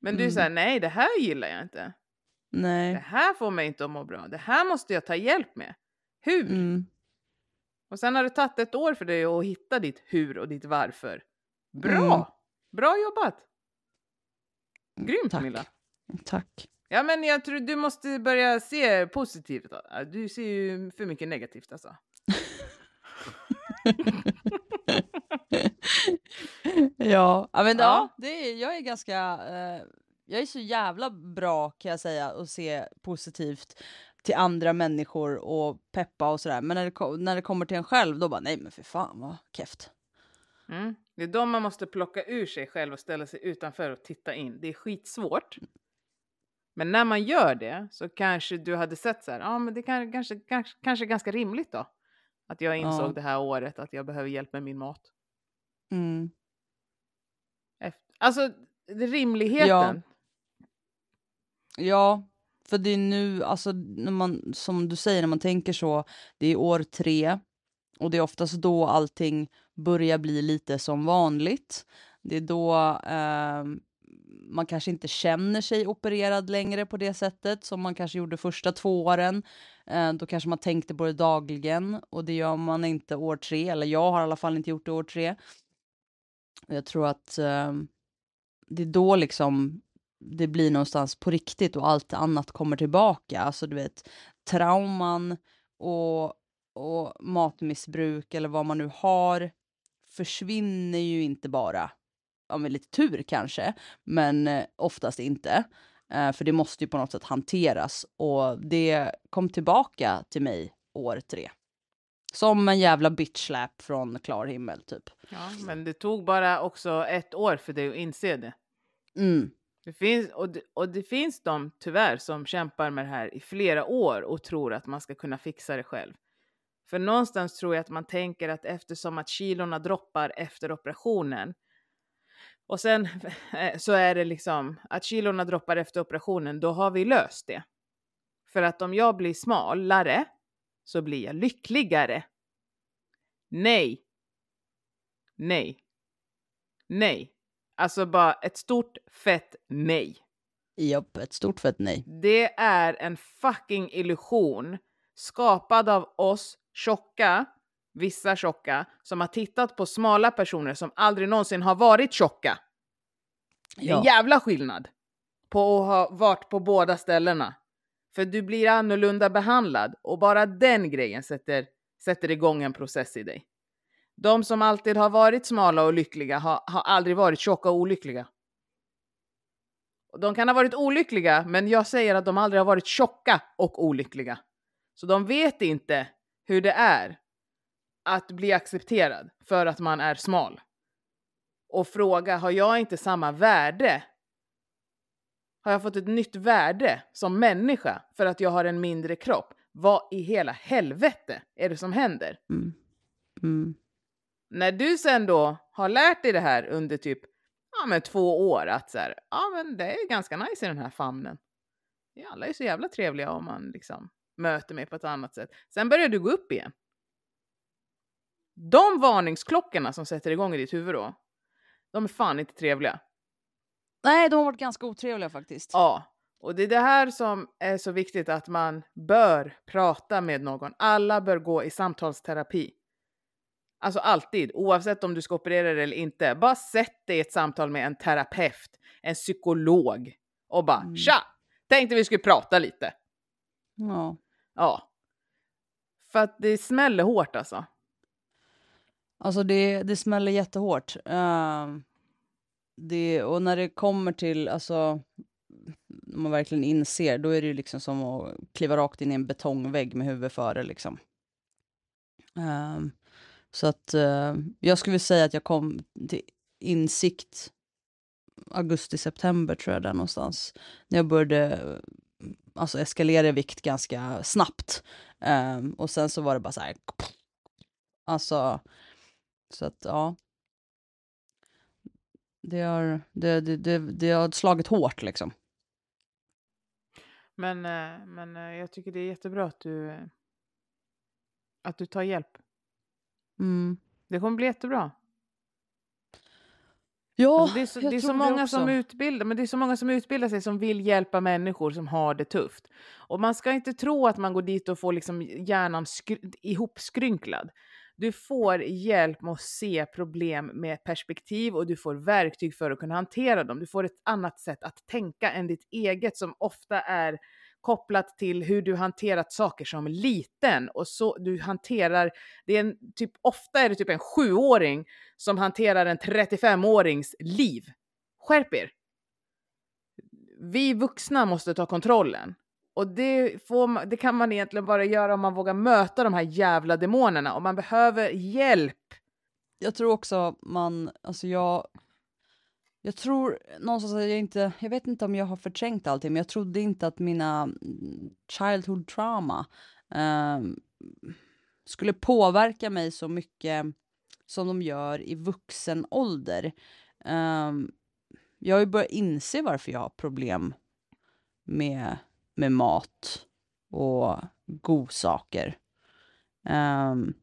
Men mm. du säger nej det här gillar jag inte.
Nej.
Det här får mig inte att må bra. Det här måste jag ta hjälp med. Hur?
Mm.
Och sen har det tagit ett år för dig att hitta ditt hur och ditt varför. Bra! Mm. Bra jobbat! Grymt
Tack.
Milla.
Tack.
Ja men jag tror du måste börja se positivt. Du ser ju för mycket negativt alltså.
ja, men ja, ja det är, jag är ganska, eh, jag är så jävla bra kan jag säga att se positivt till andra människor och peppa och sådär. Men när det, när det kommer till en själv då bara nej men för fan vad keft.
Mm. Det är då man måste plocka ur sig själv och ställa sig utanför och titta in. Det är skitsvårt. Men när man gör det så kanske du hade sett så här, ja men det kan, kanske, kanske, kanske ganska rimligt då. Att jag insåg ja. det här året att jag behöver hjälp med min mat.
Mm.
Efter, alltså rimligheten.
Ja. ja, för det är nu, alltså när man, som du säger, när man tänker så, det är år tre och det är oftast då allting börjar bli lite som vanligt. Det är då eh, man kanske inte känner sig opererad längre på det sättet som man kanske gjorde första två åren. Eh, då kanske man tänkte på det dagligen och det gör man inte år tre, eller jag har i alla fall inte gjort det år tre. Jag tror att eh, det är då liksom det blir någonstans på riktigt och allt annat kommer tillbaka. Alltså du vet trauman och, och matmissbruk eller vad man nu har försvinner ju inte bara ja, med lite tur kanske, men eh, oftast inte. Eh, för det måste ju på något sätt hanteras och det kom tillbaka till mig år tre. Som en jävla bitchlap från klar himmel typ.
Ja, men det tog bara också ett år för dig att inse det.
Mm.
Det finns, och, det, och det finns de tyvärr som kämpar med det här i flera år och tror att man ska kunna fixa det själv. För någonstans tror jag att man tänker att eftersom att kilorna droppar efter operationen och sen så är det liksom att kilorna droppar efter operationen, då har vi löst det. För att om jag blir smalare så blir jag lyckligare. Nej. Nej. Nej. Alltså bara ett stort fett nej.
Japp, ett stort fett nej.
Det är en fucking illusion skapad av oss tjocka, vissa tjocka, som har tittat på smala personer som aldrig någonsin har varit tjocka. Det är en jävla skillnad på att ha varit på båda ställena. För du blir annorlunda behandlad och bara den grejen sätter, sätter igång en process i dig. De som alltid har varit smala och lyckliga har, har aldrig varit tjocka och olyckliga. De kan ha varit olyckliga, men jag säger att de aldrig har varit tjocka och olyckliga. Så de vet inte hur det är att bli accepterad för att man är smal. Och fråga, har jag inte samma värde? Har jag fått ett nytt värde som människa för att jag har en mindre kropp? Vad i hela helvete är det som händer?
Mm. Mm.
När du sen då har lärt dig det här under typ ja, men två år att så här, ja men det är ganska nice i den här famnen. Ja, alla är så jävla trevliga om man liksom möter mig på ett annat sätt. Sen börjar du gå upp igen. De varningsklockorna som sätter igång i ditt huvud då, de är fan inte trevliga.
Nej, de har varit ganska otrevliga faktiskt.
Ja, och det är det här som är så viktigt att man bör prata med någon. Alla bör gå i samtalsterapi. Alltså alltid, oavsett om du ska operera dig eller inte. Bara sätt dig i ett samtal med en terapeut, en psykolog och bara mm. tja! Tänkte vi skulle prata lite.
Ja.
Ja. För att det smäller hårt alltså.
Alltså det, det smäller jättehårt. Uh, det, och när det kommer till, alltså, när man verkligen inser, då är det ju liksom som att kliva rakt in i en betongvägg med huvudet före liksom. Uh, så att uh, jag skulle säga att jag kom till insikt augusti-september tror jag där någonstans. När jag började alltså eskalera i vikt ganska snabbt. Um, och sen så var det bara så här. Alltså, så att ja. Det har, det, det, det, det har slagit hårt liksom.
Men, eh, men eh, jag tycker det är jättebra att du, att du tar hjälp.
Mm.
Det kommer bli jättebra.
Ja,
alltså det är så, det är så många som utbildar, men det är så många som utbildar sig som vill hjälpa människor som har det tufft. Och man ska inte tro att man går dit och får liksom hjärnan ihopskrynklad. Du får hjälp med att se problem med perspektiv och du får verktyg för att kunna hantera dem. Du får ett annat sätt att tänka än ditt eget som ofta är kopplat till hur du hanterat saker som liten och så du hanterar, det är en, typ, ofta är det typ en sjuåring som hanterar en 35-årings liv. Skärp er! Vi vuxna måste ta kontrollen. Och det, får det kan man egentligen bara göra om man vågar möta de här jävla demonerna och man behöver hjälp.
Jag tror också man, alltså jag, jag tror någonstans att jag inte, jag vet inte om jag har förträngt allting, men jag trodde inte att mina mm, childhood trauma eh, skulle påverka mig så mycket som de gör i vuxen ålder. Eh, jag har ju börjat inse varför jag har problem med, med mat och godsaker. Um, ehm,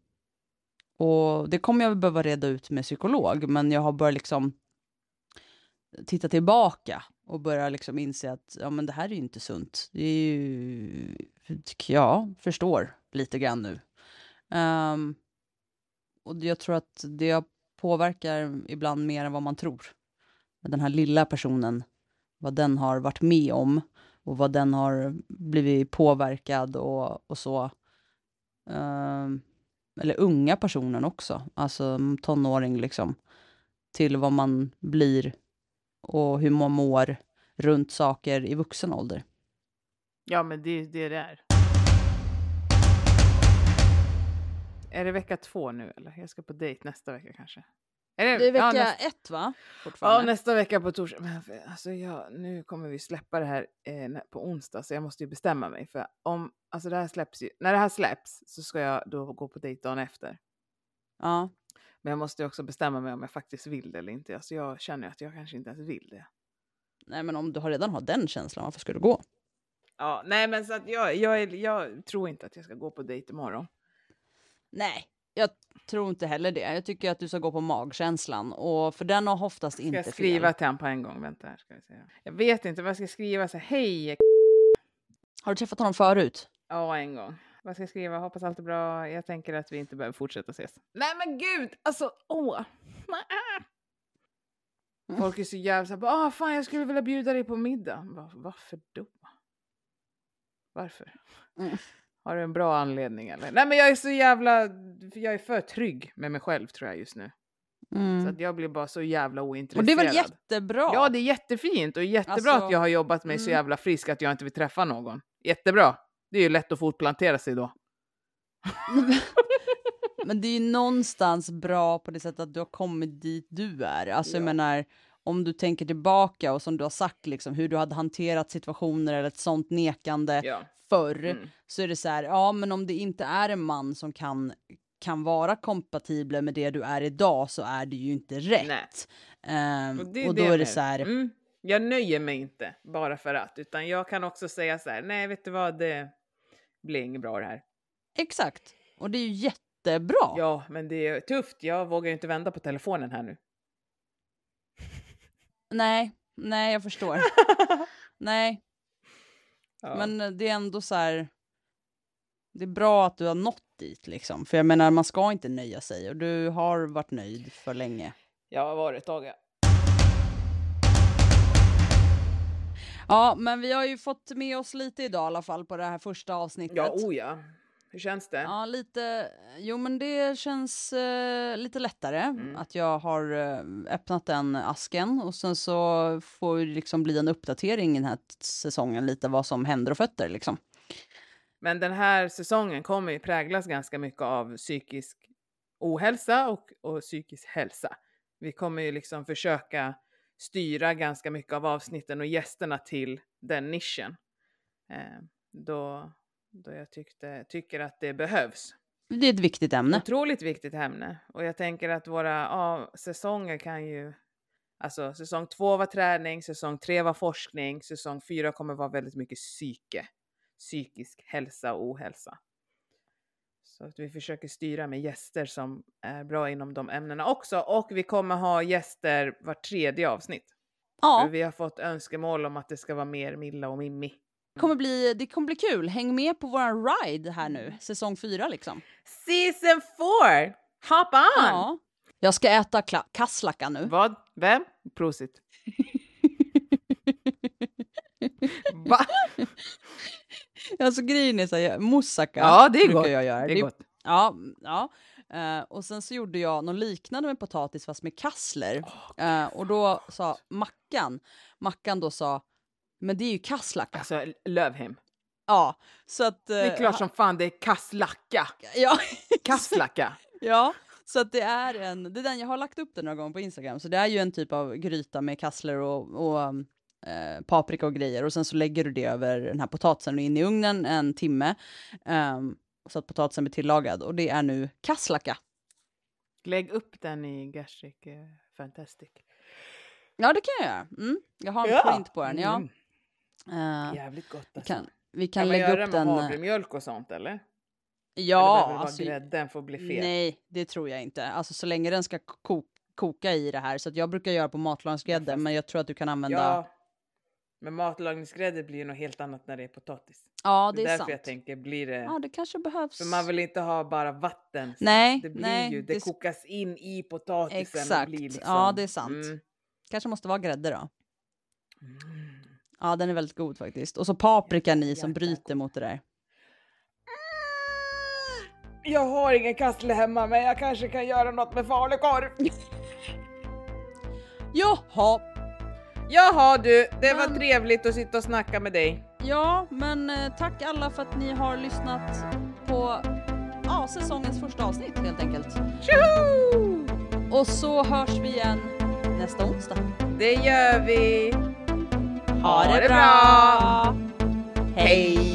och det kommer jag behöva reda ut med psykolog, men jag har börjat liksom titta tillbaka och börja liksom inse att ja, men det här är ju inte sunt. Det är ju, ja, förstår lite grann nu. Um, och jag tror att det påverkar ibland mer än vad man tror. Den här lilla personen, vad den har varit med om och vad den har blivit påverkad och, och så. Um, eller unga personen också, alltså tonåring liksom, till vad man blir och hur man mår runt saker i vuxen ålder.
Ja, men det är det det är. är det vecka två nu eller? Jag ska på dejt nästa vecka kanske. Är
Det är vecka
ja, nästa,
ett va?
ja, nästa vecka på torsdag. Men alltså jag, nu kommer vi släppa det här eh, på onsdag så jag måste ju bestämma mig. För om, alltså det här släpps ju, när det här släpps så ska jag då gå på dejt dagen efter.
Ja.
Men jag måste ju också bestämma mig om jag faktiskt vill det eller inte. Alltså jag känner att jag kanske inte ens vill det.
Nej men om du har redan har den känslan, varför ska du gå?
Ja, nej men så att jag, jag, jag tror inte att jag ska gå på dejt imorgon.
Nej, jag tror inte heller det. Jag tycker att du ska gå på magkänslan och för den har oftast
Ska
inte
jag skriva
fel.
till honom på en gång? Vänta här ska vi se. Jag vet inte vad jag ska skriva. Så Hej!
Har du träffat honom förut?
Ja, en gång. Vad ska jag skriva? Hoppas allt är bra. Jag tänker att vi inte behöver fortsätta ses. Nej men gud! Alltså, åh!
Mm.
Folk är så jävla såhär, ah, fan jag skulle vilja bjuda dig på middag. Va, varför då? Varför?
Mm.
Har du en bra anledning eller? Nej men jag är så jävla, jag är för trygg med mig själv tror jag just nu. Så
Mm.
att jag blir bara så jävla ointresserad.
Och det är väl jättebra?
Ja, det är jättefint och jättebra
Alltså,
att jag har jobbat mig så
mm.
jävla frisk att jag inte vill träffa någon. Jättebra. Det är ju lätt att fortplantera sig då.
Men det är ju någonstans bra på det sättet att du har kommit dit du är. Alltså jag
Ja.
menar, om du tänker tillbaka och som du har sagt liksom hur du hade hanterat situationer eller ett sånt nekande
Ja.
Förr,
Mm.
så är det så här, ja men om det inte är en man som kan kan vara kompatibel med det du är idag så är det ju inte rätt. Ehm,
Och,
och, då är det så här,
Mm. Jag nöjer mig inte bara för att, utan jag kan också säga så här, nej vet du vad, det blir inget bra det här.
exakt. Och det är ju jättebra.
Ja, men det är tufft. Jag vågar ju inte vända på telefonen här nu.
Nej, nej jag förstår. nej,
Ja.
Men det är ändå så här. Det är bra att du har nått dit liksom. För jag menar, man ska inte nöja sig och du har varit nöjd för länge.
Jag har varit ja.
Ja, men vi har ju fått med oss lite idag i alla fall på det här första avsnittet.
Ja, oh ja. Hur känns det?
Ja, lite. Jo, men det känns eh, lite lättare
Mm.
att jag har eh, öppnat den asken och sen så får det liksom bli en uppdatering den här säsongen lite vad som händer och fötter liksom.
Men den här säsongen kommer ju präglas ganska mycket av psykisk ohälsa och, och psykisk hälsa. Vi kommer ju liksom försöka styra ganska mycket av avsnitten och gästerna till den nischen. Eh, då, då jag tyckte, tycker att det behövs.
Det är ett viktigt ämne.
Otroligt viktigt ämne. Och jag tänker att våra ja, säsonger kan ju... Alltså säsong två var träning, säsong tre var forskning, säsong fyra kommer vara väldigt mycket psyke. Psykisk hälsa och ohälsa. Så att vi försöker styra med gäster som är bra inom de ämnena också. Och vi kommer ha gäster var tredje avsnitt.
Ja.
För vi har fått önskemål om att det ska vara mer Milla och Mimmi.
Det kommer, bli, det kommer bli kul. Häng med på våran ride här nu, säsong fyra liksom.
Season four! Hop on!
Ja. Jag ska äta kasslacka nu.
Vad? Vem? Prosit. Va?
Alltså grejen är så här, moussaka
Ja, det är
brukar
gott.
jag göra.
Det är gott.
Ja, ja. Eh, och sen så gjorde jag något liknande med potatis fast med kassler. Eh, och då sa Mackan, Mackan då sa, men det är ju kasslacka.
Alltså, Lövhem.
Ja, så att...
Det är klart som fan det är kasslacka.
Ja,
Kasslacka.
ja, så att det är en, det är den, jag har lagt upp den några gånger på Instagram, så det är ju en typ av gryta med kassler och, och eh, paprika och grejer och sen så lägger du det över den här potatisen och in i ugnen en timme ehm, så att potatisen blir tillagad och det är nu kasslacka.
Lägg upp den i Gastric eh, Fantastic.
Ja, det kan jag göra. Mm, jag har en
Ja.
print på den. Ja.
Mm.
Eh,
Jävligt gott alltså.
kan, vi kan
kan man
lägga
göra
upp
med
den. eh,
havremjölk och sånt eller? eller
Ja,
det
alltså,
grädden får bli fel?
nej, det tror jag inte. Alltså så länge den ska ko- koka i det här. Så jag brukar göra på matlagningsgrädde, men jag tror att du kan använda.
Ja. Men matlagningsgrädde blir ju något helt annat när det är potatis.
Ja,
det
det
är
är
därför
sant.
jag tänker, blir det...
Ja, det kanske behövs.
För man vill inte ha bara vatten.
Nej,
det blir
nej,
ju, det,
det-
kokas in i potatisen.
Exakt.
Och blir liksom,
Ja, det är sant.
Mm.
Kanske måste vara grädde då.
Mm.
Ja, den är väldigt god faktiskt. Och så paprikan i som bryter mot det där.
Jag har ingen kassle hemma men jag kanske kan göra något med falukorv.
Jaha,
Jaha du, det var
Men-
trevligt att sitta och snacka med dig.
ja, men eh, tack alla för att ni har lyssnat på ja, säsongens första avsnitt helt enkelt.
Tjoho!
Och så hörs vi igen nästa onsdag.
Det gör vi.
Ha det bra!
Hej!